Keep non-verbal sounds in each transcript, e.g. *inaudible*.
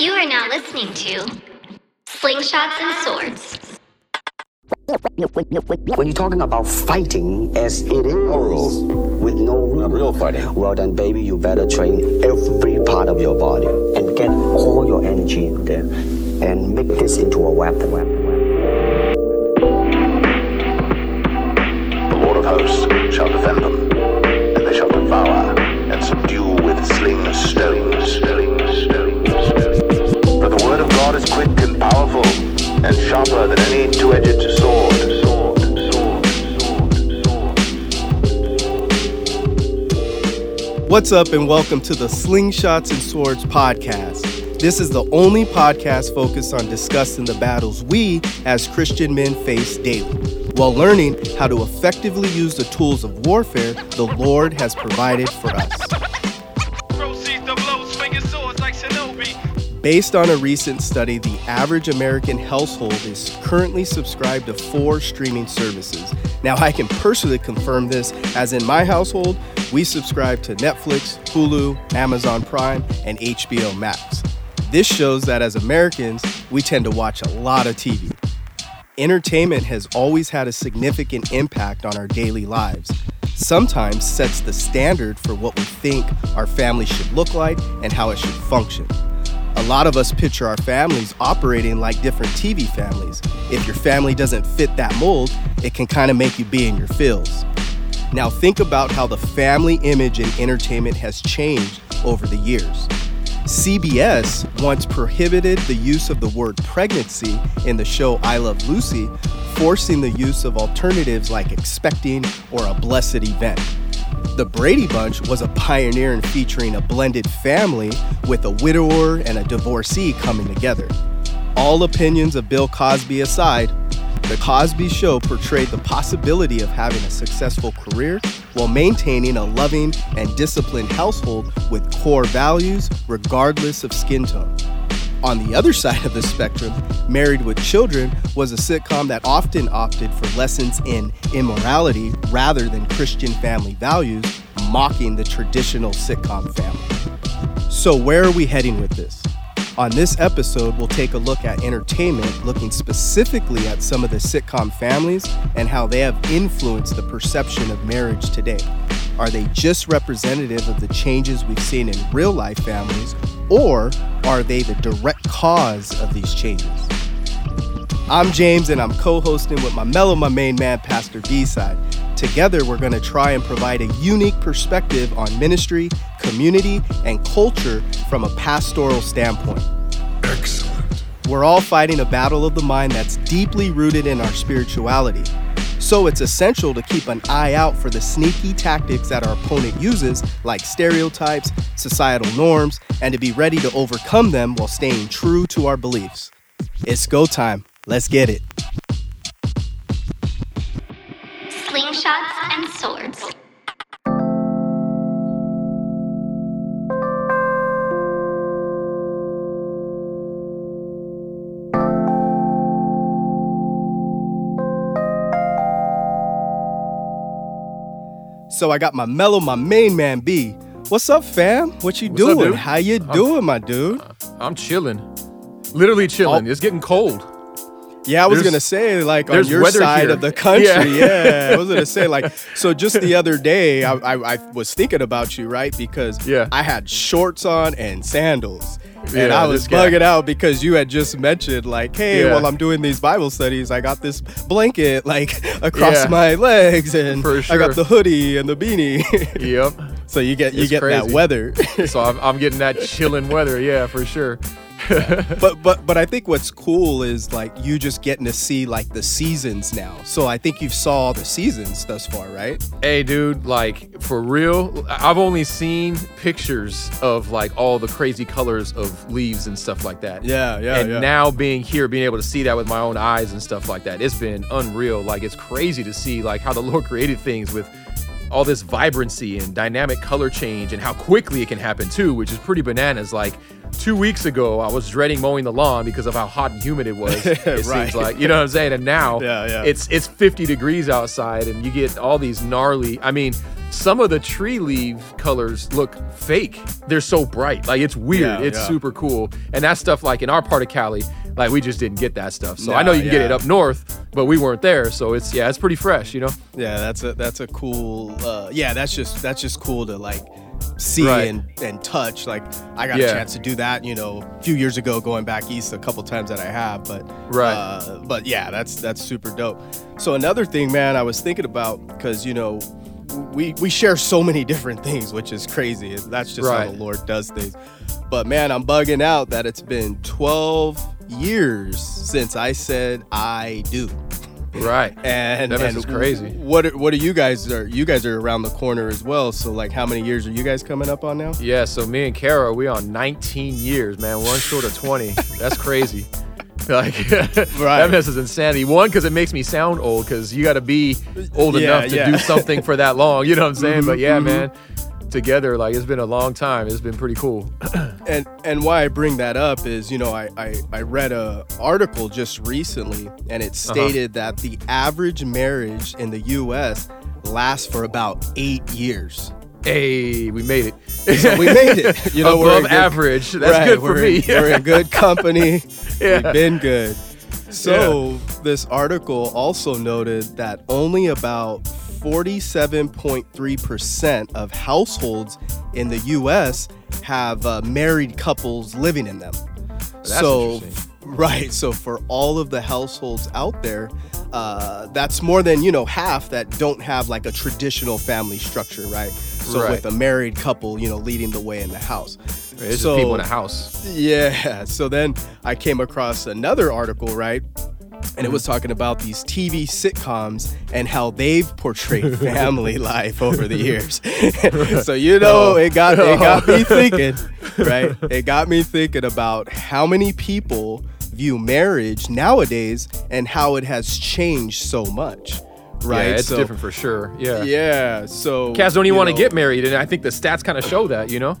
You are now listening to Slingshots and Swords. When you're talking about fighting as it is, rules. with no rules, Not real fighting. well then, baby, you better train every part of your body and get all your energy in there and make this into a weapon. The Lord of hosts shall defend them, sharper than any two-edged sword. What's up, and welcome to the Slingshots and Swords podcast. This is the only podcast focused on discussing the battles we as Christian men face daily, while learning how to effectively use the tools of warfare the Lord has provided for us. Based on a recent study, the average American household is currently subscribed to four streaming services. Now, I can personally confirm this, as in my household, we subscribe to Netflix, Hulu, Amazon Prime, and HBO Max. This shows that as Americans, we tend to watch a lot of TV. Entertainment has always had a significant impact on our daily lives. Sometimes sets the standard for what we think our family should look like and how it should function. A lot of us picture our families operating like different TV families. If your family doesn't fit that mold, it can kind of make you be in your feels. Now, think about how the family image in entertainment has changed over the years. CBS once prohibited the use of the word pregnancy in the show I Love Lucy, forcing the use of alternatives like expecting or a blessed event. The Brady Bunch was a pioneer in featuring a blended family with a widower and a divorcee coming together. All opinions of Bill Cosby aside, The Cosby Show portrayed the possibility of having a successful career while maintaining a loving and disciplined household with core values regardless of skin tone. On the other side of the spectrum, Married with Children was a sitcom that often opted for lessons in immorality rather than Christian family values, mocking the traditional sitcom family. So, where are we heading with this? On this episode, we'll take a look at entertainment, looking specifically at some of the sitcom families and how they have influenced the perception of marriage today. Are they just representative of the changes we've seen in real life families, or are they the direct cause of these changes? I'm James, and I'm co hosting with my mellow, my main man, Pastor B Side. Together, we're going to try and provide a unique perspective on ministry, community, and culture from a pastoral standpoint. Excellent. We're all fighting a battle of the mind that's deeply rooted in our spirituality. So it's essential to keep an eye out for the sneaky tactics that our opponent uses, like stereotypes, societal norms, and to be ready to overcome them while staying true to our beliefs. It's go time. Let's get it. Slingshots and Swords. So I got my mellow, my main man B. What's up, fam? What you What's doing? dude? How you doing, my dude? I'm chilling. Literally chilling. Oh. It's getting cold. Yeah, I was There's- gonna say like on your side here. of the country. Yeah. *laughs* Yeah. I was gonna say like so. Just the other day, I, I, I was thinking about you, right? Because Yeah. I had shorts on and sandals, and I was guy. bugging out because you had just mentioned like, hey, Yeah. while I'm doing these Bible studies, I got this blanket like *laughs* across Yeah. my legs, and For I got the hoodie and the beanie. Yep. *laughs* so you get you It's get that weather. so I'm, I'm getting that chilling weather. Yeah, for sure. *laughs* but but but I think what's cool is like you just getting to see like the seasons now. So I think you've saw all the seasons thus far, right? Hey, dude, like for real, I've only seen pictures of like all the crazy colors of leaves and stuff like that. Yeah, yeah, and yeah. now being here, being able to see that with my own eyes and stuff like that, it's been unreal. Like it's crazy to see like how the *laughs* Lord created things with all this vibrancy and dynamic color change and how quickly it can happen too, which is pretty bananas. Like two weeks ago, I was dreading mowing the lawn because of how hot and humid it was. *laughs* It Right. seems like you know what I'm saying. And now *laughs* Yeah, yeah. it's it's 50 degrees outside, and you get all these gnarly. I mean, some of the tree leaf colors look fake. They're so bright. Like it's weird. Yeah, it's super cool. And that stuff like in our part of Cali, like we just didn't get that stuff. So I know you can get it up north, but we weren't there. So it's yeah, it's pretty fresh, you know? Yeah, that's a that's a cool. Uh, yeah, that's just that's just cool to like see Right. and and touch. Like I got Yeah. a chance to do that, you know, a few years ago, going back east a couple times that I have. But Right. uh, but yeah, that's that's super dope. So another thing, man, I was thinking about because you know. We, we share so many *laughs* different things, which is crazy. That's just how the Lord does things. But man, I'm bugging out that it's been 12 years since I said I do *laughs* Right. and That is crazy. What are, what are you guys are you guys are around the corner as well? So like, how many years are you guys coming up on now? Yeah, so me and Kara, we on 19 years, man. One short of 20. That's crazy. *laughs* Like *laughs* that mess is insanity. One, because it makes me sound old, because you got to be old Yeah, enough to yeah. do something for that long. You know what I'm saying? but yeah, mhm. man, together, like it's been a long time. It's been pretty cool. *clears throat* And and why I bring that up is you know I I, I read a article just recently and it Uh-huh. stated that the average marriage in the U.S. lasts for about eight years. hey, we made it. So we made it. *laughs* You know, we're above good- average. That's Right, good for we're me. In, we're in good *laughs* company. Yeah. We've been good. So this article also noted that only about 47.3% of households in the U.S. have uh, married couples living in them. That's so, right. So for all of the households out there, uh, that's more than you know half that don't have like a traditional family structure, right? So Right. with a married couple, you know, leading the way in the house. it's so, just people in a house. yeah. So then I came across another article, right? And it was talking about these TV sitcoms and how they've portrayed *laughs* family life over the years. *laughs* so you know, it got it got me *laughs* thinking, right? It got me thinking about how many people view marriage nowadays and how it has changed so much, right? Yeah, it's so, different for sure. Yeah. Yeah. So Cats don't even you want to get married, and I think the stats kind of show that, you know?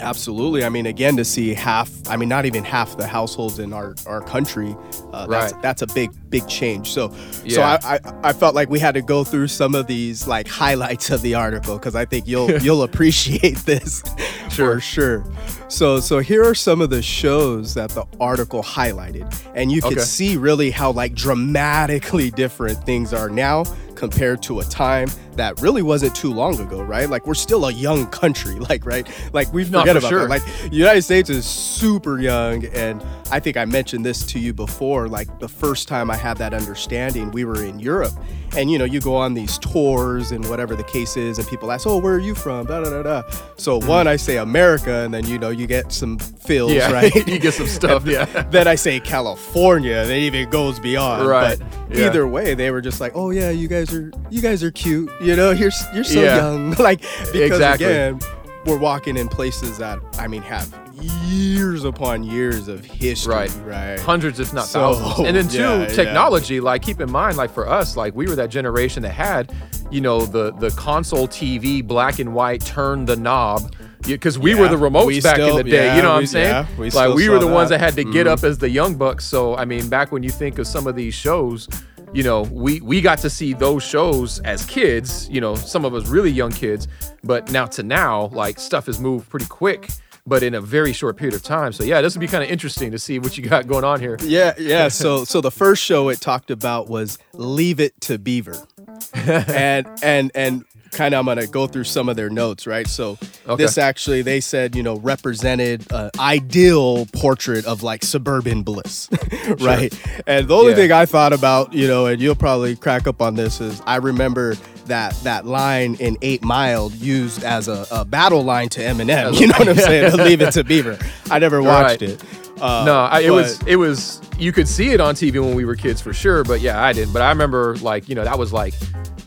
Absolutely. I mean, again, to see half, I mean, not even half the households in our, our country, uh, that's, Right. that's a big, big change. So, so I, I, I felt like we had to go through some of these like highlights of the article because I think you'll, *laughs* you'll appreciate this for sure. So, so here are some of the shows that the article highlighted, and you can Okay. see really how like dramatically different things are now compared to a time that really wasn't too long ago, right? Like we're still a young country, *laughs* like right, like we forget for about sure. that. Like United States is super young, and I think I mentioned this to you before. Like the first time I had that understanding, we were in Europe, and you know you go on these tours and whatever the case is, and people ask, "Oh, where are you from?" Da da da da. So mm. one, I say America, and then you know you get some feels. Yeah, *laughs* right? you get some *laughs* stuff, yeah. then I say California, and it even goes beyond. Right, But yeah. either way, they were just like, "Oh yeah, you guys are you guys are cute. You know, you're you're so Yeah. young." *laughs* like because Exactly. again, we're walking in places that I mean have years upon years of history. Right. Right. hundreds if not So, thousands and then *laughs* two yeah, yeah. technology like keep in mind like for us like we were that generation that had you know the the console tv black and white turn the knob because we were the remotes we back still- in the day yeah, you know what we- i'm saying yeah, we like we were the ones that. that had to get Mhm. up as the young bucks so i mean back when you think of some of these shows you know we we got to see those shows as kids you know some of us really young kids but now to now like stuff has moved pretty quick but in a very short period of time so yeah this would be kind of interesting to see what you got going on here Yeah, yeah. *laughs* So so the first show it talked about was Leave It to Beaver. *laughs* and and and kind of I'm gonna go through some of their notes, right? So Okay. this actually they said, you know, represented an ideal portrait of like suburban bliss. *laughs* right. And the only Yeah. thing I thought about, you know, and you'll probably crack up on this is I remember that that line in Eight Mile used as a, a battle line to Eminem. You know what I'm *laughs* saying? Leave it to Beaver. I never watched Right. it. Uh, no, I, it was it was you could see it on TV when we were kids for sure, but yeah, I didn't. But I remember like you know that was like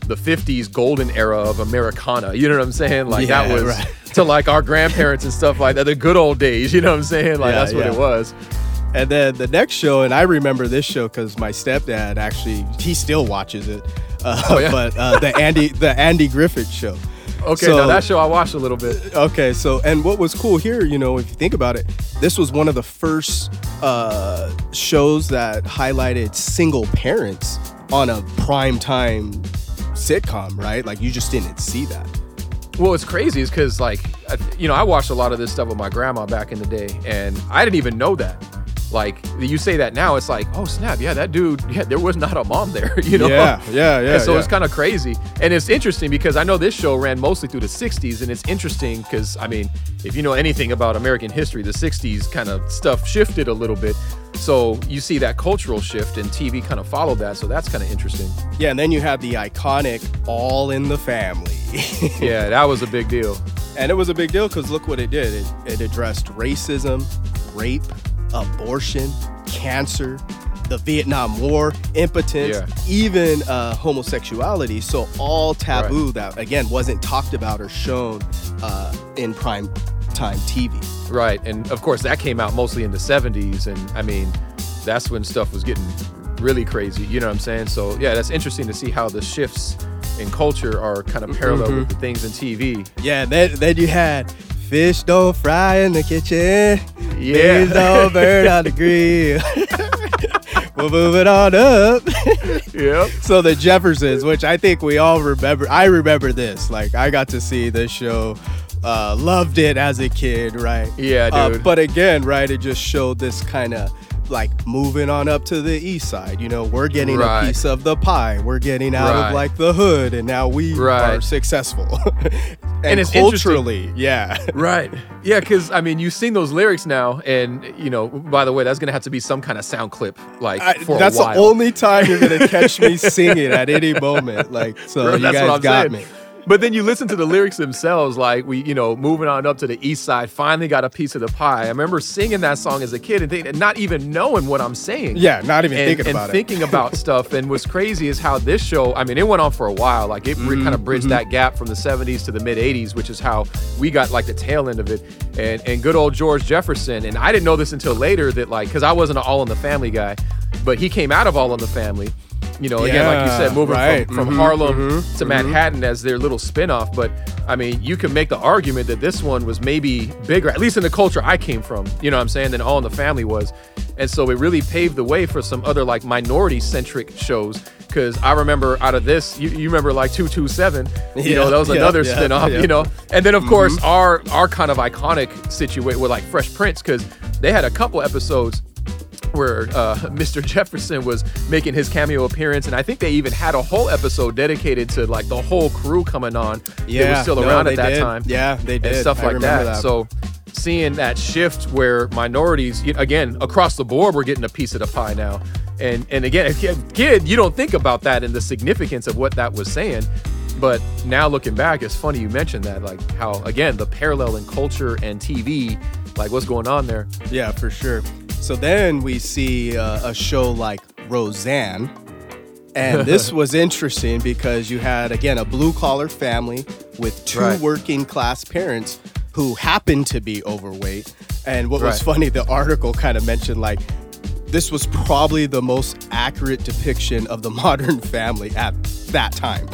the '50s golden era of Americana. You know what I'm saying? Like that was right. to like our grandparents and stuff like that, the good old days. You know what I'm saying? Like Yeah, that's what yeah. it was. And then the next show, and I remember this show because my stepdad actually he still watches it. Uh, Oh, yeah? *laughs* But uh, the Andy the Andy Griffith show. Okay, So- now that show I watched a little bit. Okay, so and what was cool here, you know, if you think about it, this was one of the first uh, shows that highlighted single parents on a prime time sitcom, right? Like you just didn't see that. Well, it's crazy is because, like, I- you know, I watched a lot of this stuff with my grandma back in the day, and I didn't even know that. Like, you say that now, it's like, oh snap, yeah, that dude, *laughs* yeah, there was not a mom there, *laughs* you know? Yeah, yeah, yeah, And so yeah. it's kind of crazy, and it's interesting because I know this show ran mostly through the '60s, and it's interesting because I mean, if you know anything about American history, the '60s kind of stuff shifted a little bit. So you see that cultural shift, and TV kind of followed that. So that's kind of interesting. Yeah, and then you have the iconic All in the Family. *laughs* Yeah, that was a big deal. and it was a big deal because look what it did. It, it addressed racism, rape, abortion, cancer, the Vietnam War, impotence, Yeah. even uh, homosexuality. So all taboo that again wasn't talked about or shown uh, in prime time TV. Right. And of course, that came out mostly in the 70s. And I mean, that's when stuff was getting really crazy. You know what I'm saying? So, yeah, that's interesting to see how the shifts in culture are kind of parallel with the things in TV. Yeah, then then you had fish don't fry in the kitchen. Yeah. Beans don't *laughs* burn on the grill. *laughs* we'll move it on up. Yep. so the Jeffersons, which I think we all remember. I remember this. Like I got to see this show. Uh, loved it as a kid, right? Yeah, Uh, dude. but again, right, it just showed this kind of like moving on up to the east side. You know, we're getting Right. a piece of the pie. We're getting out Right. of like the hood, and now we Right. are successful. *laughs* and, it's interesting. culturally, yeah. *laughs* Right. Yeah, because I mean, you sing those lyrics now, and you know, by the way, that's gonna have to be some kind of sound clip, like I, for that's the only time you're gonna catch me *laughs* singing at any moment. Like, so Bro, you guys got saying. me. But then you listen to the lyrics themselves, like we, you know, moving on up to the east side, finally got a piece of the pie. I remember singing that song as a kid and think, not even knowing what I'm saying. Yeah, not even and, thinking and about it. thinking about *laughs* stuff. And what's crazy is how this show, I mean, it went on for a while. Like it Mm-hmm, kind of bridged that gap from the 70s to the mid 80s, which is how we got like the tail end of it. And and good old George Jefferson. And I didn't know this until later that like, because I wasn't an All in the Family guy, but he came out of All in the Family. You know, again, like you said, moving right. from, from Mhm, Harlem mhm, to Manhattan as their little spin-off. But I mean, you can make the argument that this one was maybe bigger, at least in the culture I came from, you know what I'm saying, than All in the Family was. And so it really paved the way for some other like minority centric shows. Cause I remember out of this, you, you remember like 227, you Yeah, know, that was yeah, another yeah, spin-off, you know. And then of course our our kind of iconic situation with like Fresh Prince, because they had a couple episodes where uh, *laughs* Mr. Jefferson was making his cameo appearance, and I think they even had a whole episode dedicated to like the whole crew coming on. that Yeah, was still no, around at that did. time. Yeah, they and did. stuff I like that. that. So seeing that shift where minorities, again, across the board, we're getting a piece of the pie now. And and again, if you're a kid, you don't think about that and the significance of what that was saying. But now looking back, it's funny you mentioned that, like how again the parallel in culture and TV, like what's going on there. Yeah, for sure. So then we see uh, a show like Roseanne. And *laughs* this was interesting because you had, again, a blue collar family with two Right. working class parents who happened to be overweight. And what was funny, the article kind of mentioned like this was probably the most accurate depiction of the *laughs* modern family at that time.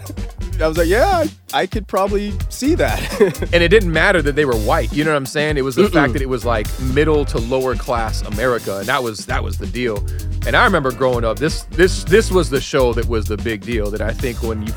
I was like, yeah, I, could probably see that. *laughs* and it didn't matter that they were white. You know what I'm saying? It was the fact that it was like middle to lower class America, and that was that was the deal. And I remember growing up, this this this was the show that was the big deal. That I think when you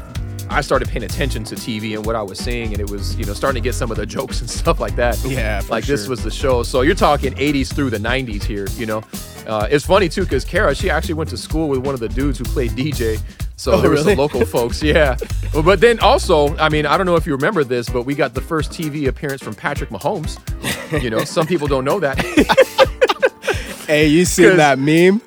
I started paying attention to TV and what I was seeing, and it was you know starting to get some of the jokes *laughs* and stuff like that. Yeah, like this was the show. So you're talking 80s through the 90s here. You know, uh, it's funny too because Kara she actually went to school with one of the dudes who played DJ. So Oh, there were really? some local folks, yeah. *laughs* But then also, I mean, I don't know if you remember this, but we got the first TV appearance from Patrick Mahomes. You know, some people don't know that. *laughs* hey, you seen that meme?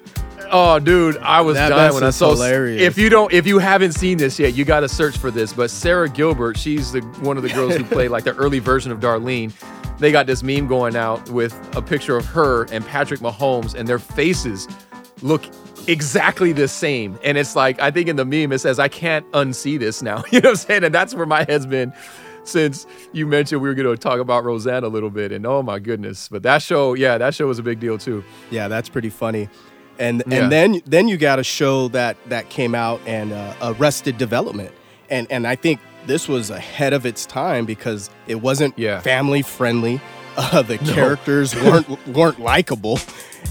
Oh, dude, I was That dying when I saw. hilarious. If you don't, if you haven't seen this yet, you got to search for this. But Sara Gilbert, she's the one of the girls who *laughs* played like the early version of Darlene. They got this meme going out with a picture of her and Patrick Mahomes, and their faces look exactly the same. And it's like, I think in the meme it says, I can't unsee this now. *laughs* You know what I'm saying? And that's where my head's been since you mentioned we were going to talk about Roseanne a little bit. And oh my goodness. But that show, yeah, that show was a big deal too. Yeah, that's pretty funny. And Yeah. and then then you got a show that that came out and uh, Arrested Development, and and I think this was ahead of its time because it wasn't Yeah. family friendly. Uh, the *laughs* characters weren't weren't likable,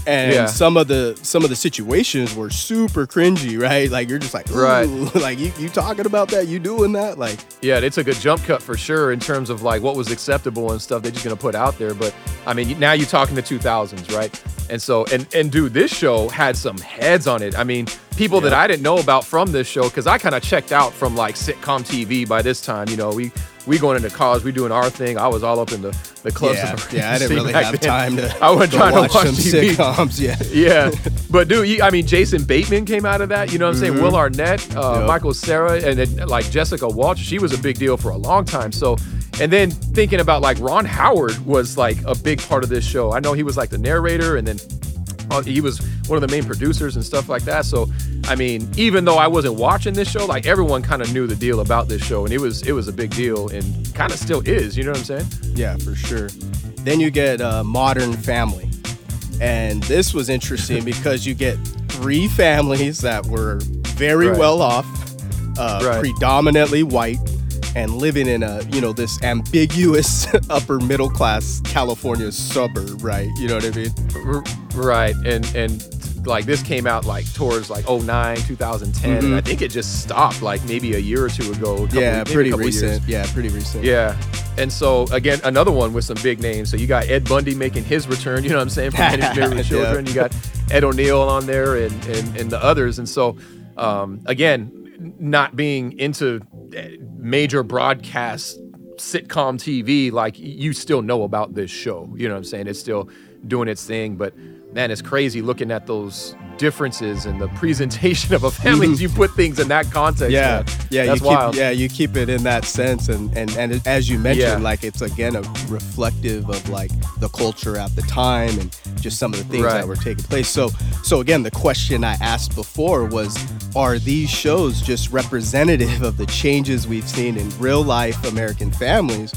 and Yeah. some of the some of the situations were super cringy, right? Like you're just like, Right. *laughs* Like you, you talking about that, you doing that, like Yeah, they took a jump cut for sure in terms of like what was acceptable and stuff they're just gonna put out there. But I mean, now you're talking the 2000s, right? And so, and and dude, this show had some heads on it. I mean, people that I didn't know about from this show because I kind of checked out from like sitcom TV by this time. You know, we we going into college, we doing our thing. I was all up in the the clubs. yeah, yeah. I *laughs* didn't really have then. time to, I wasn't trying watch to watch some TV. sitcoms. Yeah, *laughs* Yeah, but dude, you, I mean, Jason Bateman came out of that. You know what I'm saying? Will Arnett, uh, Mm-hmm. Yep. Michael Cera, and then like Jessica Walsh. She was a big deal for a long time. So, and then thinking about like Ron Howard was like a big part of this show. I know he was like the narrator, and then he was one of the main producers and stuff like that. So, I mean, even though I wasn't watching this show, like everyone kind of knew the deal about this show, and it was it was a big deal, and kind of still is. You know what I'm saying? yeah, for sure. Then you get uh, Modern Family, and this was interesting *laughs* because you get three families that were very Right. well off, uh, Right. predominantly white, and living in a you know this ambiguous *laughs* upper middle class California suburb, right? You know what I mean? Right and and like this came out like towards like 09 2010 and i think it just stopped like maybe a year or two ago couple- Mm-hmm. yeah, pretty recent. Yeah, pretty recent. yeah and so again another one with some big names so you got ed bundy making his return you know what i'm saying from Henry Married children you got ed o'neill on there and, and and the others and so um again not being into eh, major broadcast sitcom tv like you still know about this show you know what i'm saying? It's still doing its thing but man it's crazy looking at those differences and the presentation of a family you put things in that context Yeah, man. yeah, that's you keep, wild yeah, you keep it in that sense, and and and it- as you mentioned, Yeah. like it's again a reflective of like the culture at the time and just some of the things that were taking place. So, so again, the question I asked before was, are these shows just representative of the changes we've seen in real life American families?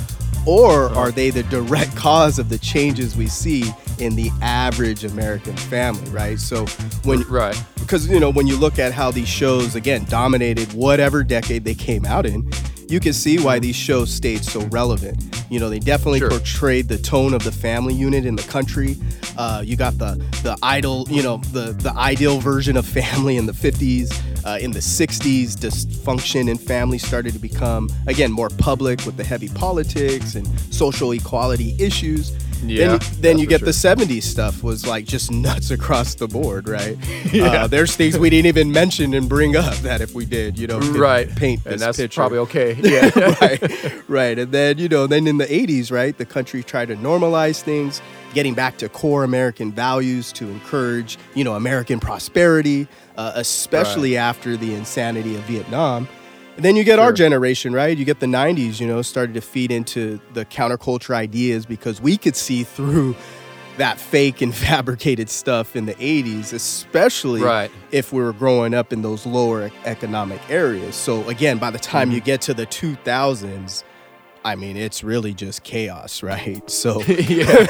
Or Uh-huh. are they the direct cause of the changes we see in the average American family, right? So when right. because you know when you look at how these shows again dominated whatever decade they came out in you can see why these shows stayed so relevant. You know they definitely Sure. portrayed the tone of the family unit in the country. Uh, you got the the idol you know the the ideal version of family in the 50s uh, in the 60s dysfunction in families started to become again more public with the heavy politics and social equality issues Yeah, then, you- then you get for the 70s stuff was like just nuts across the board, right? *laughs* Uh, there's things we didn't even mention and bring up that if we did, you know, right paint and this that's picture. probably okay *laughs* yeah *laughs* right, right. And then, you know, then in the 80s, right, the country tried to normalize things, getting back to core American values to encourage, you know, American prosperity, uh, especially after the insanity of Vietnam. And then you get our generation, right? You get the 90s, you know, started to feed into the counterculture ideas because we could see through that fake and *laughs* fabricated stuff in the 80s, especially Right. if we were growing up in those lower economic areas. So again, by the time Mm-hmm. you get to the 2000s, I mean, it's really just chaos, *laughs* right? So *laughs* yeah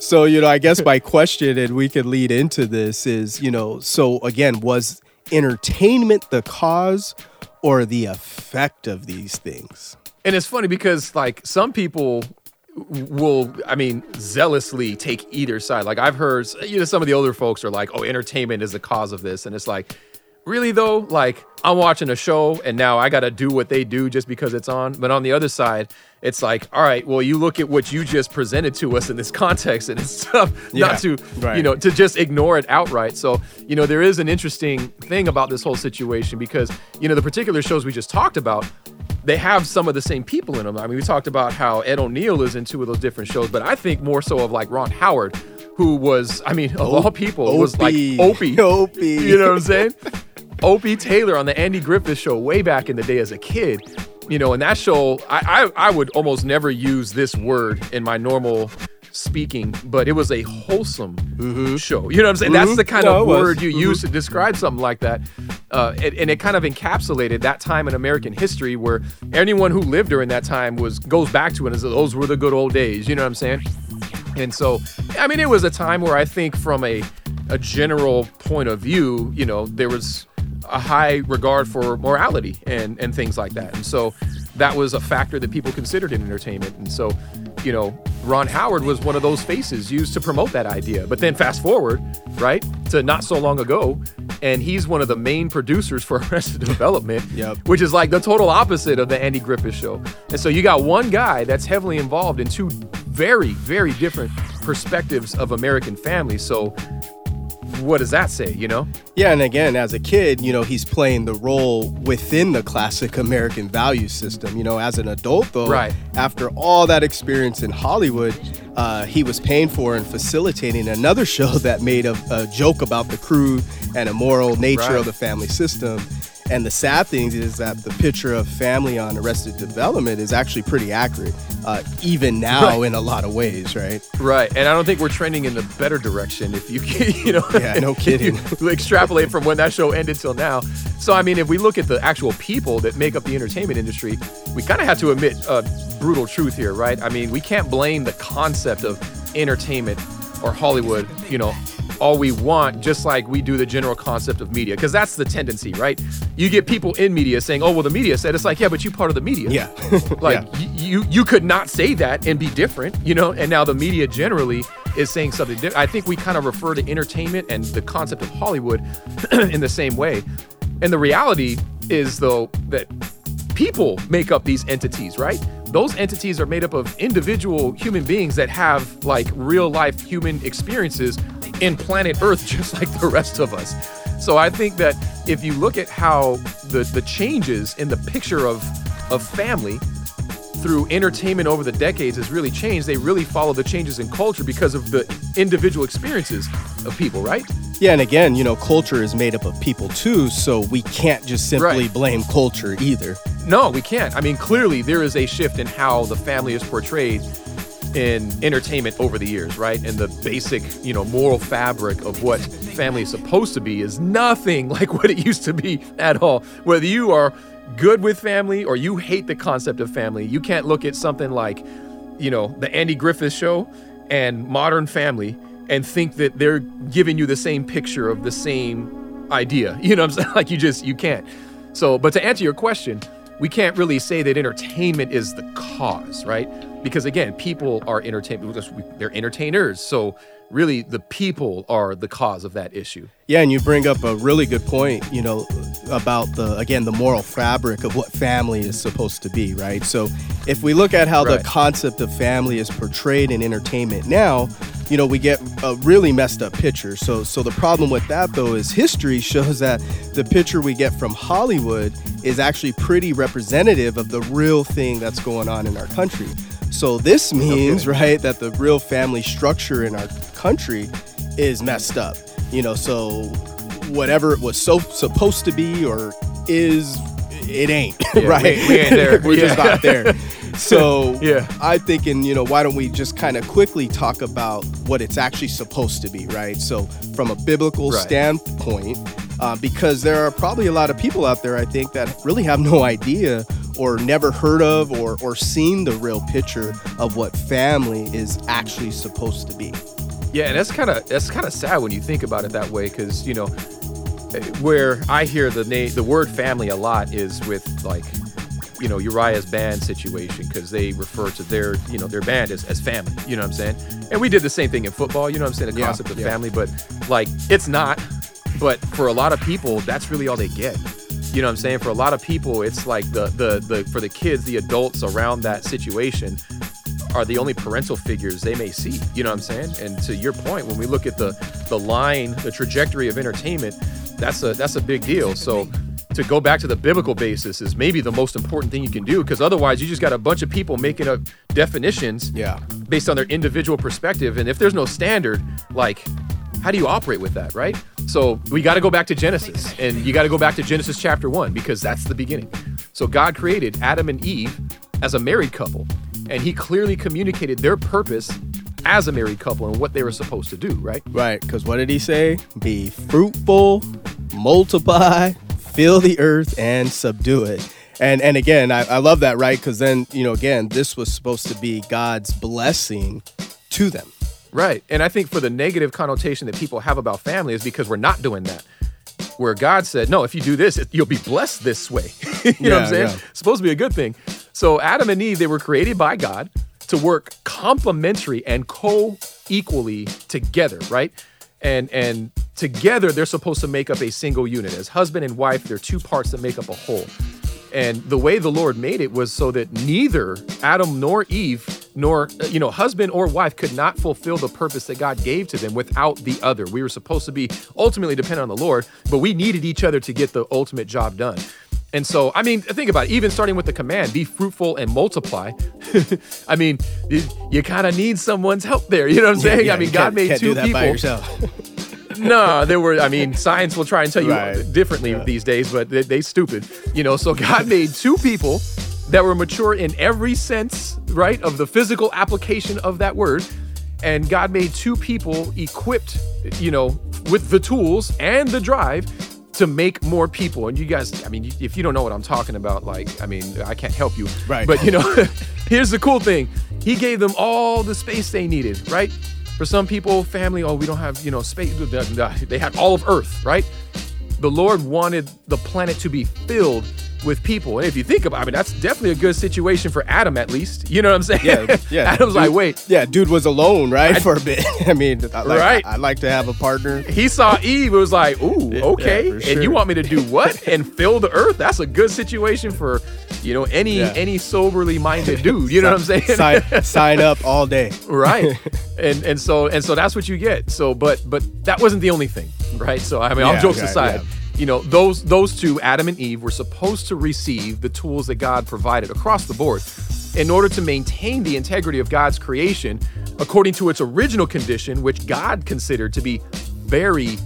so you know, I guess my question and we could lead into this is, you know, so again, was entertainment the cause or the effect of these things? And it's funny because like some people will, I mean, zealously take either side. Like I've heard, you know, some of the older folks are like, "Oh, entertainment is the cause of this," and it's like, really though, like I'm watching a show and now I got to do what they do just because it's on. But on the other side, it's like, all right, well, you look at what you just presented to us in this *laughs* context, and it's tough Yeah, not to, right. you know, to just ignore it outright. So, you know, there is an interesting thing about this whole situation because, you know, the particular shows we just talked about, they have some of the same people in them. I mean, we talked about how Ed O'Neill is in two of those different shows, but I think more so of like Ron Howard, who was, I mean, of all people, was like Opie. *laughs* Opie. You know what I'm saying? *laughs* Opie Taylor on the Andy Griffith show way back in the day as a kid. You know, and that show, I, I I would almost never use this word in my normal speaking, but it was a wholesome show. You know what I'm saying? That's the kind Mm-hmm. No, of word you use to describe something like that. Uh, and, and it kind of encapsulated that time in American history where anyone who lived during that time was goes back to it says, those were the good old days. You know what I'm saying? And so, I mean, it was a time where I think, from a a general point of view, you know, there was a high regard for morality and and things like that. And so, that was a factor that people considered in entertainment. And so, you know, Ron Howard was one of those faces used to promote that idea. But then fast forward, right, to not so long ago, and he's one of the main producers for *laughs* Arrested Development, *laughs* Yep. which is like the total opposite of the Andy Griffith show. And so you got one guy that's heavily involved in two very, very different perspectives of American families. So what does that say, you know? Yeah, and again, as a kid, you know, he's playing the role within the classic American value system. You know, as an adult, though, Right. after all that experience in Hollywood, uh, he was paying for and facilitating another *laughs* show that made a, a joke about the crude and immoral nature Right. of the family system. And the sad thing is that the picture of family on Arrested Development is actually pretty accurate, uh, even now Right. in a lot of ways, right? Right, and I don't think we're trending in the better direction if you, *laughs* you know, Yeah, no kidding. *laughs* extrapolate from when that show ended till now. So I mean, if we look at the actual people that make up the entertainment industry, we kind of have to admit a brutal truth here, right? I mean, we can't blame the concept of entertainment or Hollywood, you know, all we want, just like we do the general concept of media, because that's the tendency, right? You get people in media saying, "Oh, well, the media said." It's like, yeah, but you part of the media. Yeah. *laughs* like Yeah. y- you you could not say that and be different, you know. And now the media generally is saying something different. I think we kind of refer to entertainment and the concept of Hollywood *clears throat* in the same way. And the reality is though that people make up these entities, right? Those entities are made up of individual human beings that have like real life human experiences in planet Earth, *laughs* just like the rest of us. So I think that if you look at how the, the changes in the picture of, of family through entertainment over the decades has really changed, they really follow the changes in culture because of the individual experiences of people, right? Yeah, and again, you know, culture is made up of people too, so we can't just simply Right. blame culture either. No, we can't. I mean, clearly there is a shift in how the family is portrayed in entertainment over the years, right? And the basic, you know, moral fabric of what family is supposed to be is nothing *laughs* like what it used to be at all. Whether you are good with family or you hate the concept of family, you can't look at something like, you know, the Andy Griffith show and Modern Family and think that they're giving you the same picture of the same idea. *laughs* You know what I'm saying? Like you just you can't. So, but to answer your question, we can't really say that entertainment is the cause, right? Because again, people are entertainment. They're entertainers. So really, the people are the cause of that issue. Yeah, and you bring up a really good point, you know, about the again the moral fabric of what family is supposed to be, right? So, if we look at how Right. the concept of family is portrayed in entertainment now, you know, we get a really messed up picture. So, so the problem with that though is history shows that the picture we get from Hollywood is actually pretty representative of the real thing that's going on in our country. So this means, right, that the real family structure in our country is messed up. You know, so whatever it was so supposed to be or is, it ain't, *laughs* Yeah, right? we- we ain't there. *laughs* We're just Yeah. not there. *laughs* *laughs* So Yeah. I'm thinking, you know, why don't we just kind of quickly talk about what it's actually supposed to be, right? So from a biblical Right. standpoint, uh, because there are probably a lot of people out there, I think, that really have no idea or never heard of or, or seen the real picture of what family is actually supposed to be. Yeah, and that's kind of that's kind of sad when you think about it that way, because you know, eh, where I hear the name, the word family a lot is with like, you know, Uriah's band situation, because they refer to their, you know, their band as, as family. You know what I'm saying? And we did the same thing in football. You know what I'm saying? The Yeah, concept of yeah. family, but like it's not. But for a lot of people, that's really all they get. You know what I'm saying? For a lot of people, it's like the the the for the kids, the adults around that situation are the only parental figures they may see. You know what I'm saying? And to your point, when we look at the the line, the trajectory of entertainment, that's a that's a big deal. So to go back to the biblical basis is maybe the most important thing you can do because otherwise you just got a bunch of people making up definitions Yeah. based on their individual perspective and if there's no standard like how do you operate with that right so we got to go back to genesis and you got to go back to genesis chapter 1 because that's the beginning so god created adam and eve as a married couple and he clearly communicated their purpose as a married couple and what they were supposed to do right Right, because what did he say? Be fruitful, multiply, fill the earth, and subdue it. And and again, I, I love that, right? Because then, you know, again, this was supposed to be God's blessing to them. Right. And I think for the negative connotation that people have about family is because we're not doing that. Where God said, no, if you do this, you'll be blessed this way. *laughs* you know what I'm saying? yeah. It's supposed to be a good thing. So Adam and Eve, they were created by God. to work complementary and co-equally together, right? And and together they're supposed to make up a single unit. As husband and wife, they're two parts that make up a whole. And the way the Lord made it was so that neither Adam nor Eve, nor uh, you know, husband or wife could not fulfill the purpose that God gave to them without the other. We were supposed to be ultimately dependent on the Lord, but we needed each other to get the ultimate job done. And so, I mean, think about it, even starting with the command, be fruitful and multiply. *laughs* I mean, you, you kind of need someone's help there. You know what I'm saying? Yeah, I mean, God made two do that people by yourself. *laughs* no, there were. I mean, science will try and tell you Right. differently these days, but they, they stupid. You know, so God *laughs* made two people that were mature in every sense, right, of the physical application of that word, and God made two people equipped, you know, with the tools and the drive to make more people. And you guys, I mean, if you don't know what I'm talking about, like, I mean, I can't help you. Right. But you know, *laughs* here's the cool thing: He gave them all the space they needed, right? For some people, family, oh, we don't have, you know, space. *laughs* They had all of Earth, right? The Lord wanted the planet to be filled with people. And if you think about it, I mean, that's definitely a good situation for Adam, at least. You know what I'm saying? Yeah, yeah. *laughs* Adam's like, wait, Yeah, dude was alone, right, for a bit. *laughs* I mean, I like, Right. I, like to have a partner. he saw Eve. It was like, ooh, *laughs* Yeah, okay. And you want me to do what? and fill the earth? That's a good situation for, you know, any Yeah. any soberly minded dude. You know what I'm saying? Sign, sign up all day. right and and so and so that's what you get so but but that wasn't the only thing right so i mean all jokes aside yeah. You know those those two adam and eve were supposed to receive the tools that god provided across the board in order to maintain the integrity of god's creation according to its original condition which god considered to be very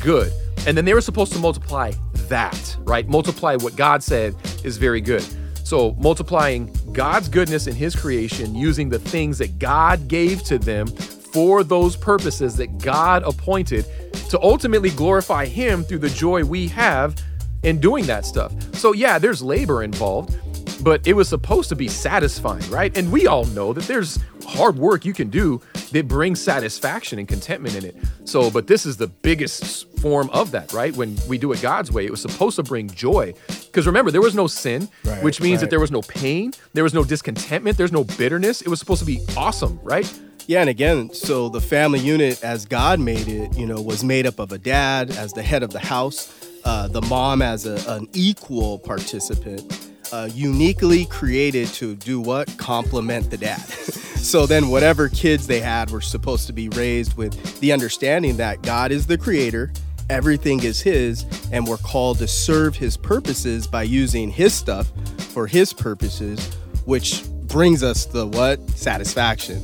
good. And then they were supposed to multiply that right? Multiply what god said is very good. So, multiplying God's goodness in His creation using the things that God gave to them for those purposes that God appointed to ultimately glorify Him through the joy we have in doing that stuff. So, yeah, there's labor involved, but it was supposed to be satisfying, right? And we all know that there's hard work you can do that brings satisfaction and contentment in it. So, but this is the biggest form of that, right? When we do it God's way, it was supposed to bring joy. Because remember, there was no sin, Right, which means that there was no pain, there was no discontentment, there's no bitterness. It was supposed to be awesome, right? Yeah, and again, so the family unit, as God made it, you know, was made up of a dad as the head of the house, uh, the mom as a, an equal participant, uh, uniquely created to do what? Complement the dad. *laughs* so then, whatever kids they had were supposed to be raised with the understanding that God is the creator, everything is His, and we're called to serve His purposes by using His stuff for His purposes, which brings us the what? Satisfaction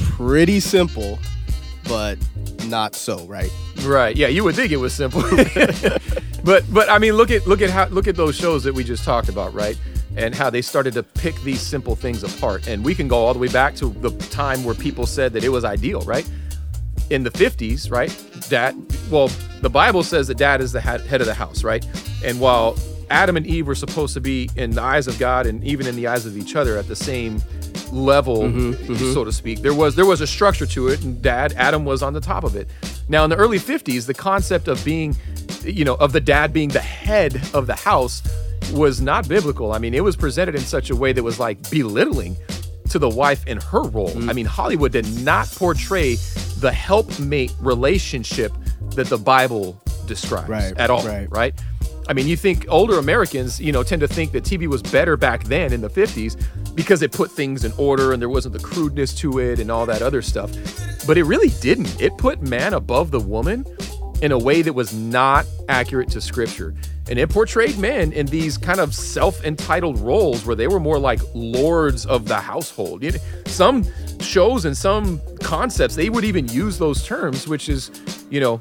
pretty simple, but not so, right? Right. Yeah, you would think it was simple. *laughs* but but I mean look at look at how look at those shows that we just talked about, right? And how they started to pick these simple things apart. And we can go all the way back to the time where people said that it was ideal, right? In the 50s, right? Dad, well, the Bible says that dad is the head head of the house, right? And while Adam and Eve were supposed to be in the eyes of God and even in the eyes of each other at the same level, mm-hmm, mm-hmm. so to speak. There was there was a structure to it, and Dad Adam was on the top of it. Now, in the early '50s, the concept of being, you know, of the dad being the head of the house was not biblical. I mean, it was presented in such a way that was like belittling to the wife in her role. Mm-hmm. I mean, Hollywood did not portray the helpmate relationship that the Bible describes Right, at all, right. right? I mean, you think older Americans, you know, tend to think that TV was better back then in the 50s because it put things in order and there wasn't the crudeness to it and all that other stuff. But it really didn't. It put man above the woman in a way that was not accurate to scripture. And it portrayed men in these kind of self entitled roles where they were more like lords of the household. Some shows and some concepts, they would even use those terms, which is, you know,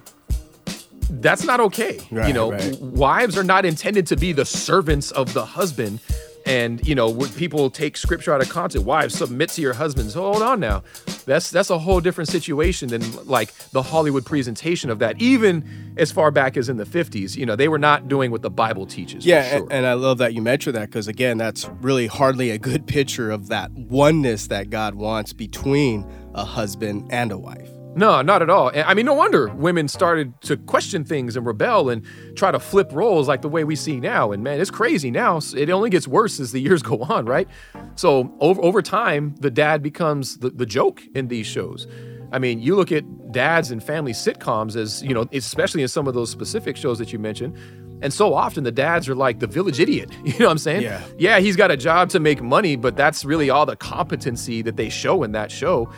that's not okay. you know, right. wives are not intended to be the servants of the husband. And you know, when people take scripture out of context, wives submit to your husbands. Hold on now, that's that's a whole different situation than like the Hollywood presentation of that. Even as far back as in the '50s, you know, they were not doing what the Bible teaches. for Yeah, sure. and, and I love that you mentioned that because again, that's really hardly a good picture of that oneness that God wants between a husband and a wife. No, not at all. I mean, no wonder women started to question things and rebel and try to flip roles like the way we see now. And man, it's crazy now. It only gets worse as the *laughs* years go on, right? So over over time, the dad becomes the, the joke in these shows. I mean, you look at dads and family sitcoms as, you know, especially in some of those specific shows that you mentioned. And so often the dads are like the village idiot. *laughs* You know what I'm saying? Yeah. Yeah, he's got a job to make money, but that's really all the competency that they show in that show.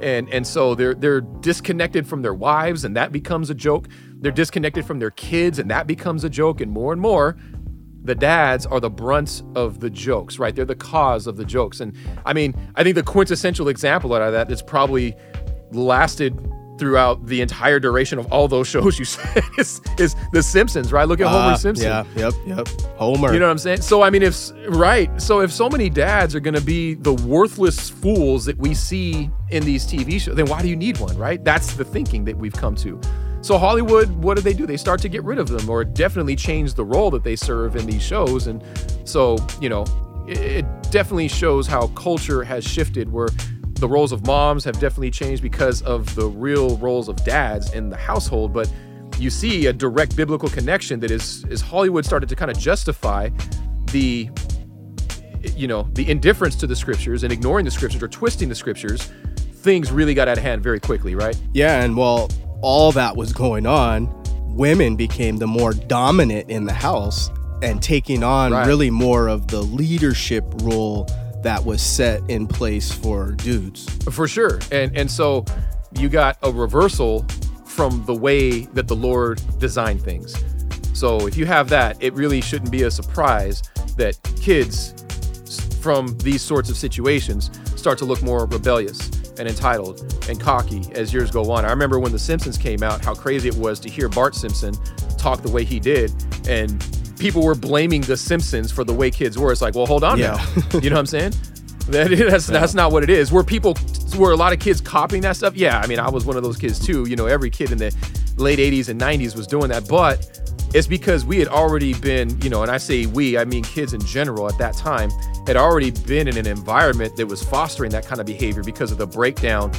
And and so they're they're disconnected from their wives and that becomes a joke. They're disconnected from their kids and that becomes a joke and more and more the dads are the brunt of the jokes, right? They're the cause of the jokes. And I mean, I think the quintessential example out of that that's probably lasted throughout the entire duration of all those *laughs* shows you said is, is The Simpsons, right? Look at Homer Ah, Simpson. Yeah, yep, yep. Homer. You know what I'm saying? So I mean, if right, so if so many dads are going to be the worthless fools that we see in these TV shows, then why do you need one, right? That's the thinking that we've come to. So Hollywood, what do they do? They start to get rid of them, or definitely change the role that they serve in these shows. And so you know, it, it definitely shows how culture has shifted, where the roles of moms have definitely changed because of the real roles of dads in the household, but you see a direct biblical connection that is is Hollywood started to kind of justify the you know the indifference to the scriptures and ignoring the scriptures or twisting the scriptures things really got out of hand very quickly right Yeah, and while all that was going on, women became the more dominant in the house and taking on Right. really more of the leadership role that was set in place for dudes. for sure. And and so you got a reversal from the way that the lord designed things. So if you have that it really shouldn't be a surprise that kids from these sorts of situations start to look more rebellious and entitled and cocky as years go on. I remember when the simpsons came out how crazy it was to hear bart simpson talk the way he did and people were blaming the simpsons for the way kids were it's like well hold on Yeah. now *laughs* you know what i'm saying that that's that's not what it is. Were people were a lot of kids copying that stuff? Yeah, I mean, I was one of those kids too. You know, every kid in the late 80s and 90s was doing that, but it's because we had already been, you know, and I say we, I mean kids in general at that time had already been in an environment that was fostering that kind of behavior because of the breakdown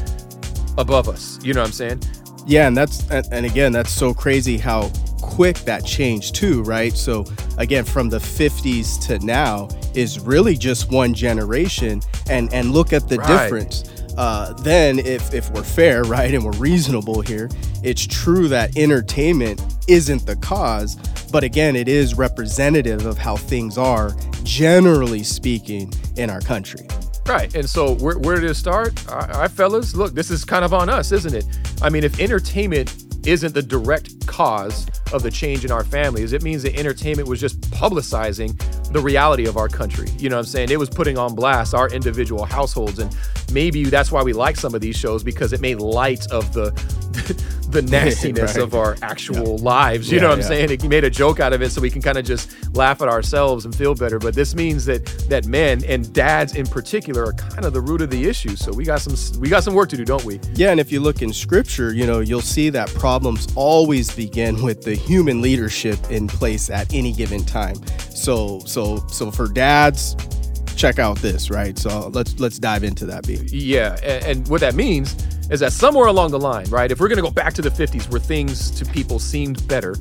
above us. You know what I'm saying? Yeah, and that's and again, that's so crazy how quick that changed too, right? So again, from the 50s to now is really just one generation, and and look at the Right. difference. Uh, then, if if we're fair, right, and we're reasonable here, it's true that entertainment isn't the cause, but again, it is representative of how things are, generally speaking, in our country. Right. And so where, where did it start? Right, fellas, look, this is kind of on us, isn't it? I mean, if entertainment isn't the direct cause of the change in our families, it means that entertainment was just publicizing the reality of our country. You know what I'm saying? It was putting on blast our individual households. And maybe that's why we like some of these shows because it made light of the *laughs* the *laughs* nastiness Right. of our actual lives. You know Yeah, what I'm saying? It made a joke out of it so we can kind of just laugh at ourselves and feel better. But this means that that men and dads in particular are kind of the root of the issue. So we got some we got some work to do, don't we? Yeah, and if you look in scripture, you know, you'll see that problems always begin with the human leadership in place at any given time. So so so for dads, check out this, right? So let's let's dive into that, B. Yeah, and, and what that means is that somewhere along the line, right? If we're gonna go back to the 50s where things to people seemed better,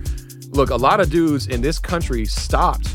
look, a lot of dudes in this country stopped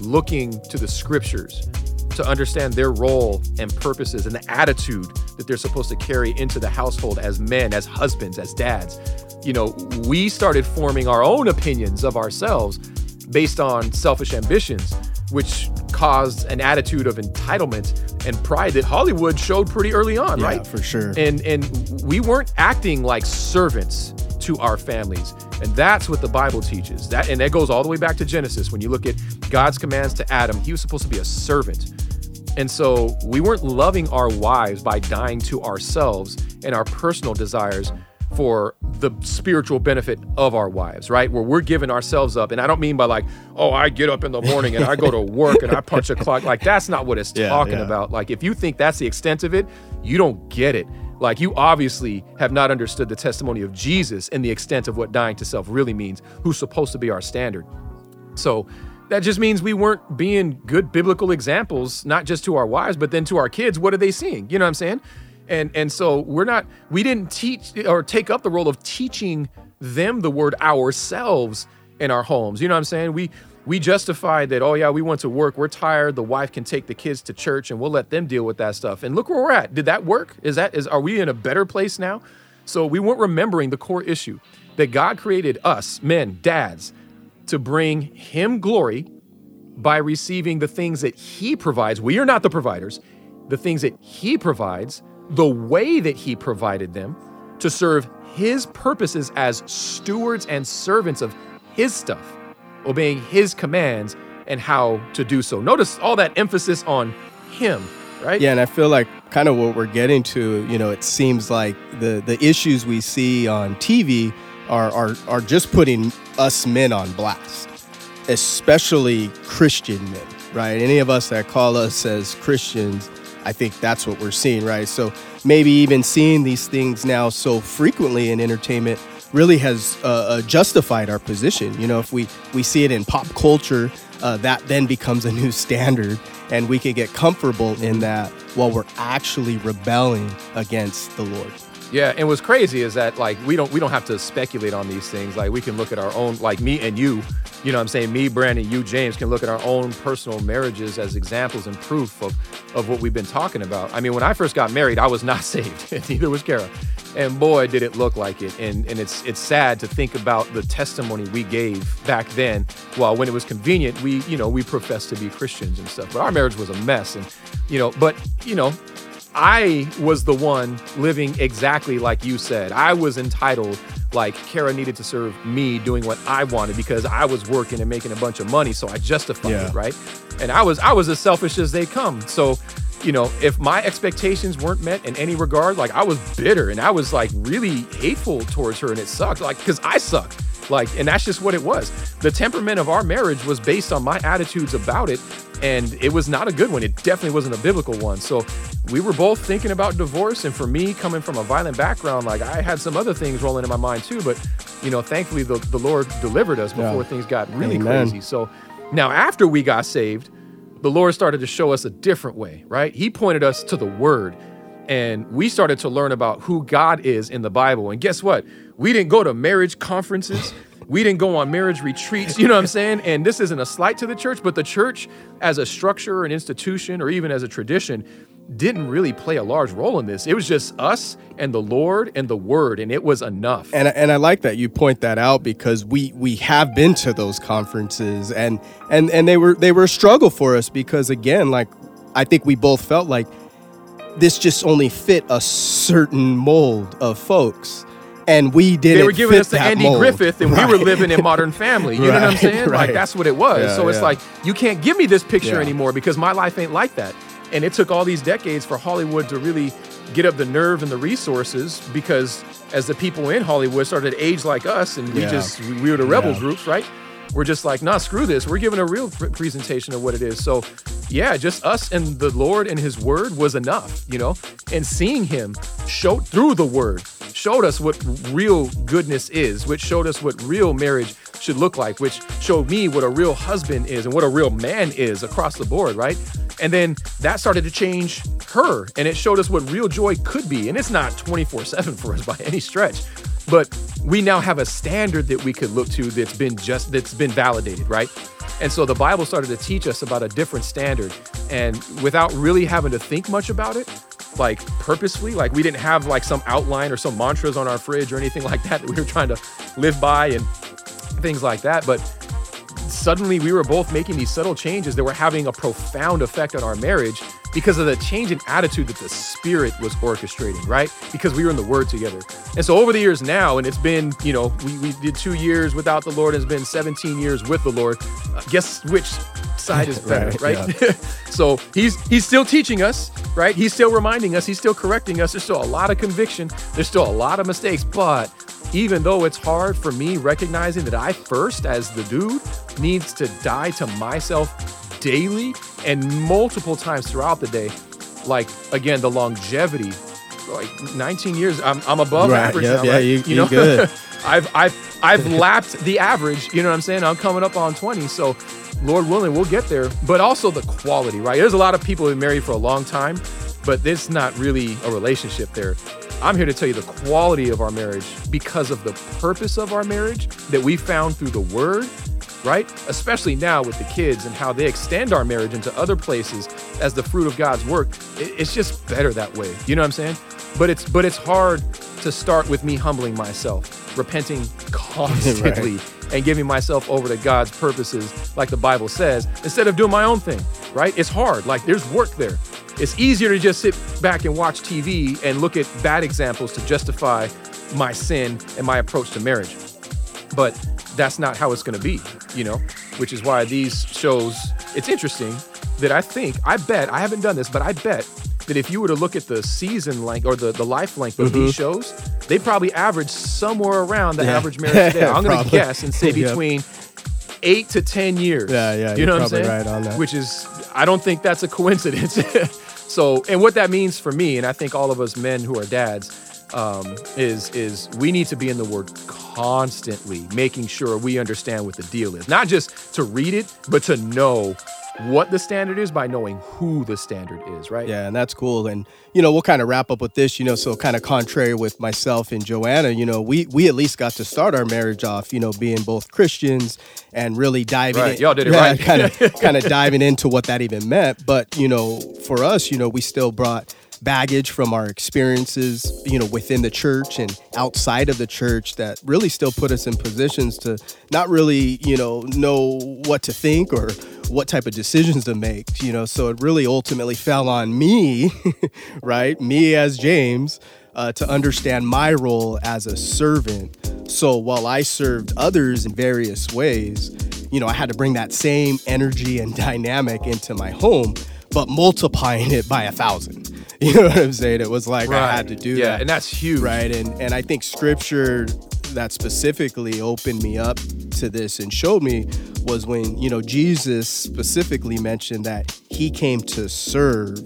looking to the scriptures to understand their role and purposes and the attitude that they're supposed to carry into the household as men, as husbands, as dads. You know, we started forming our own opinions of ourselves based on selfish ambitions, which caused an attitude of entitlement and pride that Hollywood showed pretty early on, Yeah, right? for sure. And and we weren't acting like servants to our families. And that's what the Bible teaches. That and that goes all the way back to Genesis. When you look at God's commands to Adam, he was supposed to be a servant. And so we weren't loving our wives by dying to ourselves and our personal desires for the spiritual benefit of our wives, right? Where we're giving ourselves up. And I don't mean by like, oh, I get up in the morning and I go to work and I punch a clock. Like, that's not what it's Yeah, talking yeah. about. Like, if you think that's the extent of it, you don't get it. Like, you obviously have not understood the testimony of Jesus and the extent of what dying to self really means, who's supposed to be our standard. So that just means we weren't being good biblical examples, not just to our wives, but then to our kids. What are they seeing? You know what I'm saying? And and so we're not we didn't teach or take up the role of teaching them the word ourselves in our homes. You know what I'm saying? We we justified that, oh yeah, we went to work, we're tired, the wife can take the kids to church and we'll let them deal with that stuff. And look where we're at. Did that work? Is that is are we in a better place now? So we weren't remembering the core issue that God created us, men, dads, to bring him glory by receiving the things that he provides. We are not the providers. The things that he provides, the way that he provided them to serve his purposes as stewards and servants of his stuff, obeying his commands and how to do so. Notice all that emphasis on him, right? Yeah, and I feel like kind of what we're getting to, you know, it seems like the the issues we see on TV are are are just putting us men on blast, especially Christian men, right? Any of us that call us as Christians, I think that's what we're seeing, right? So maybe even seeing these things now so frequently in entertainment really has uh, uh, justified our position. You know, if we we see it in pop culture, uh, that then becomes a new *laughs* standard, and we can get comfortable in that while we're actually rebelling against the Lord. Yeah, and what's crazy is that like we don't we don't have to speculate on these things. Like we can look at our own like me and you, you know what I'm saying? Me, Brandon, you, James can look at our own personal marriages as examples and proof of of what we've been talking about. I mean, when I first got married, I was not *laughs* saved, and neither was Kara. And boy, did it look like it. And and it's it's sad to think about the testimony we gave back then. While when it was convenient, we, you know, we professed to be Christians and stuff. But our marriage was a mess. And, you know, but you know, I was the one living exactly like you said. I was entitled, like Kara needed to serve me doing what I wanted because I was working and making a bunch of money, so I justified Yeah. it, right? And I was I was as selfish as they come. So, you know, if my expectations weren't met in any regard, like I was bitter and I was like really hateful towards her, and it sucked, like because I sucked. Like, and that's just what it was. The temperament of our marriage was based on my attitudes about it, and it was not a good one. It definitely wasn't a biblical one. So we were both thinking about divorce. And for me, coming from a violent background, like I had some other things rolling in my mind too. But, you know, thankfully the, the Lord delivered us before Yeah. things got really Amen. crazy. So now, after we got saved, the Lord started to show us a different way, right? He pointed us to the Word. And we started to learn about who God is in the Bible. And guess what? We didn't go to marriage conferences. We didn't go on marriage retreats. You know what I'm saying? And this isn't a slight to the church, but the church as a structure, an institution, or even as a tradition didn't really play a large role in this. It was just us and the Lord and the Word, and it was enough. and and I like that you point that out because we we have been to those conferences and and and they were they were a struggle for us because again like I think we both felt like this just only fit a certain mold of folks and we didn't they were giving us the Andy mold. Griffith, and we were living in Modern *laughs* Family. You know what I'm Right, saying? Like that's what it was. Yeah, so it's yeah. like you can't give me this picture Yeah. anymore because my life ain't like that. And it took all these decades for Hollywood to really get up the nerve and the resources because as the people in Hollywood started to age like us, and we just we we were the rebel groups, right? We're just like, nah, screw this. We're giving a real pr- presentation of what it is. So, yeah, just us and the Lord and His Word was enough, you know. And seeing Him show through the Word showed us what real goodness is, which showed us what real marriage should look like, which showed me what a real husband is and what a real man is across the board, right? And then that started to change her, and it showed us what real joy could be. And it's not 24 7 for us *laughs* by any stretch but we now have a standard that we could look to that's been just that's been validated right and so the bible started to teach us about a different standard and without really having to think much about it like purposefully? Like we didn't have like some outline or some mantras on our fridge or anything *laughs* like that that we were trying to live by and things like that but suddenly we were both making these subtle changes that were having a profound effect on our marriage because of the change in attitude that the spirit was orchestrating right? Because we were in the word together. And so over the years now and it's been you know we, we did two years without the lord and it's been 17 years with the lord. Uh, guess which side is *laughs* better Right, right, *laughs* so he's he's still teaching us right? He's still reminding us he's still correcting us. There's still a lot of conviction. There's still a lot of mistakes. But even though it's hard for me recognizing that I first, as the dude, needs to die to myself daily and multiple times throughout the day, like again, the longevity, like 19 years, I'm, I'm above Right, average yep, now, yeah, right? you- you know, good. *laughs* I've I've I've lapped the average. You know what I'm saying? I'm coming up on 20, so Lord willing, we'll get there. But also the quality, right? There's a lot of people who married for a long time, but it's not really a relationship there. I'm here to tell you the quality of our marriage because of the purpose of our marriage that we found through the word, right? Especially now with the kids and how they extend our marriage into other places as the fruit of God's work. It's just better that way. You know what I'm saying? But it's but it's hard to start with me humbling myself, repenting constantly *laughs* and giving myself over to God's purposes like the Bible says instead of doing my own thing, right? It's hard. Like there's work there. It's easier to just sit back and watch TV and look at bad examples to justify my sin and my approach to marriage. But that's not how it's going to be, you know, which is why these shows, it's interesting that I think, I bet, I haven't done this, but I bet that if you were to look at the season length or the, the life length of these shows, they probably average somewhere around the Mm-hmm. Yeah. average marriage *laughs* today. I'm going to guess and say *laughs* Yep. between eight to 10 years. Yeah, yeah, You know what I'm saying? right on that. Which is, I don't think that's a coincidence. *laughs* so, and what that means for me, and I think all of us men who are dads, um, is is we need to be in the word constantly, making sure we understand what the deal is. Not just to read it, but to know what the standard is by knowing who the standard is, right? Yeah, and that's cool. And you know, we'll kind of wrap up with this. You know, so kind of contrary with myself and Joanna. You know, we we at least got to start our marriage off. You know, being both Christians and really diving. Right, in, y'all did it right. Kind of *laughs* kind of diving into what that even meant. But you know, for us, you know, we still brought baggage from our experiences, you know, within the church and outside of the church that really still put us in positions to not really, you know, know what to think or what type of decisions to make, you know. So it really ultimately fell on me, *laughs* right? Me as James, uh, to understand my role as a servant. So while I served others in various ways, you know, I had to bring that same energy and *laughs* dynamic into my home, but multiplying it by a thousand. *laughs* You know what I'm saying? It was like I had to do yeah, that. and that's huge. Right. And and I think scripture that specifically opened me up to this and showed me was when, you know, Jesus specifically mentioned that he came to serve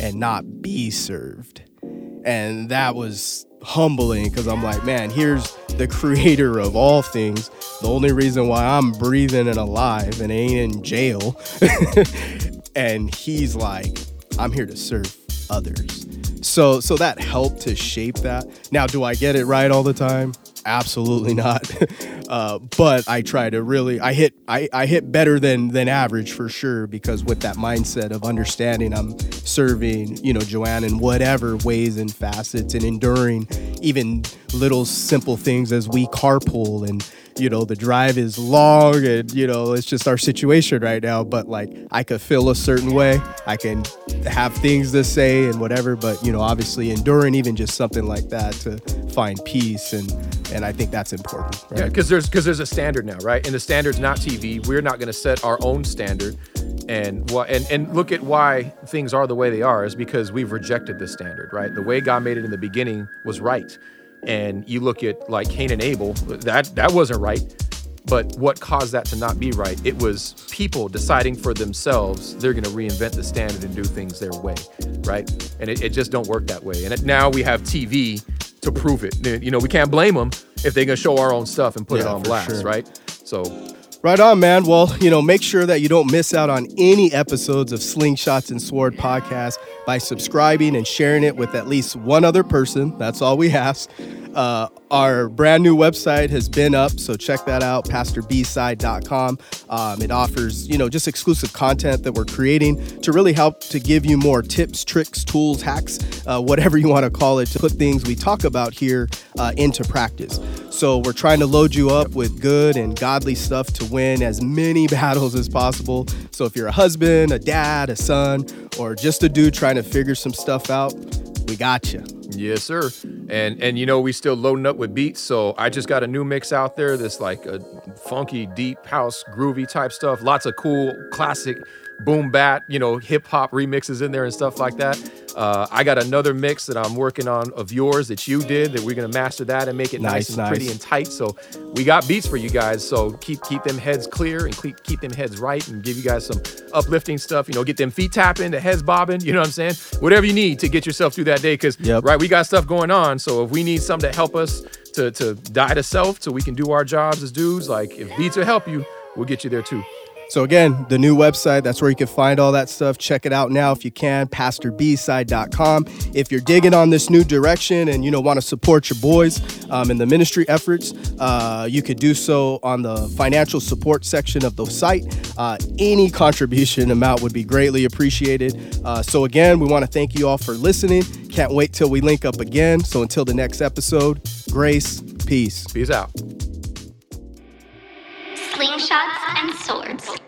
and not be served. And that was humbling because I'm like, man, here's the creator of all things. The only reason why I'm breathing and alive and ain't in jail. *laughs* and he's like, I'm here to serve others. So so that helped to shape that. Now, do I get it right all the time? Absolutely not. *laughs* uh, but I try to really I hit I, I hit better than than average for sure because with that mindset of understanding I'm serving, you know, Joanne in whatever ways and facets and enduring even little simple things as we carpool and you know the drive is long and you know it's just our situation right now but like i could feel a certain way i can have things to say and whatever but you know obviously enduring even just something like that to find peace and and i think that's important right? Yeah, because there's because there's a standard now, right? And the standard's not TV. We're not going to set our own standard, and why and and look at why things are the way they are is because we've rejected the standard, right? The way God made it in the beginning was right, and you look at like Cain and Abel, that that wasn't right. But what caused that to not be right? It was people deciding for themselves they're going to reinvent the standard and do things their way, right? And it, it just don't work that way. And it, now we have TV to prove it. You know, we can't blame them if they're going to show our own stuff and put it on blast, sure. right? So Right on, man. Well, you know, make sure that you don't miss out on any episodes of Slingshots and Sword podcast by subscribing and sharing it with at least one other person. That's all we ask. Uh, our brand new website has been up, so check that out, pastorbside.com. Um, it offers, you know, just exclusive content that we're creating to really help to give you more tips, tricks, tools, hacks, uh, whatever you want to call it, to put things we talk about here uh, into practice. So we're trying to load you up with good and godly stuff to win as many *laughs* battles as possible. So if you're a husband, a dad, a son, or just a dude trying to figure some stuff out, we got you. Yes, sir. And and you know we still loading up with beats. So I just got a new mix out there. That's like a funky, deep house, groovy type stuff. Lots of cool, classic, boom bap, you know, hip hop remixes in there and stuff like that. Uh, I got another mix that I'm working on of yours that you did. That we're gonna master that and make it nice, Nice, and nice. pretty and tight. So we got beats for you guys. So keep keep them heads clear and keep keep them heads right and give you guys some uplifting stuff. You know, get them feet tapping, the heads bobbing. You know what I'm saying? Whatever you need to get yourself through that day. Cause Yep. right, we got stuff going on. So if we need something to help us to to die to self so we can do our jobs as dudes, like if beats will help you, we'll get you there too. So again, the new website, that's where you can find all that stuff. Check it out now if you can, pastorbside.com. If you're digging on this new direction and you know want to support your boys um, in the ministry efforts, uh, you could do so on the financial support section of the site. Uh, any contribution amount would be greatly appreciated. Uh, so again, we want to thank you all for listening. Can't wait till we link up again. So until the next episode, grace, peace. Peace out. Slingshots and swords.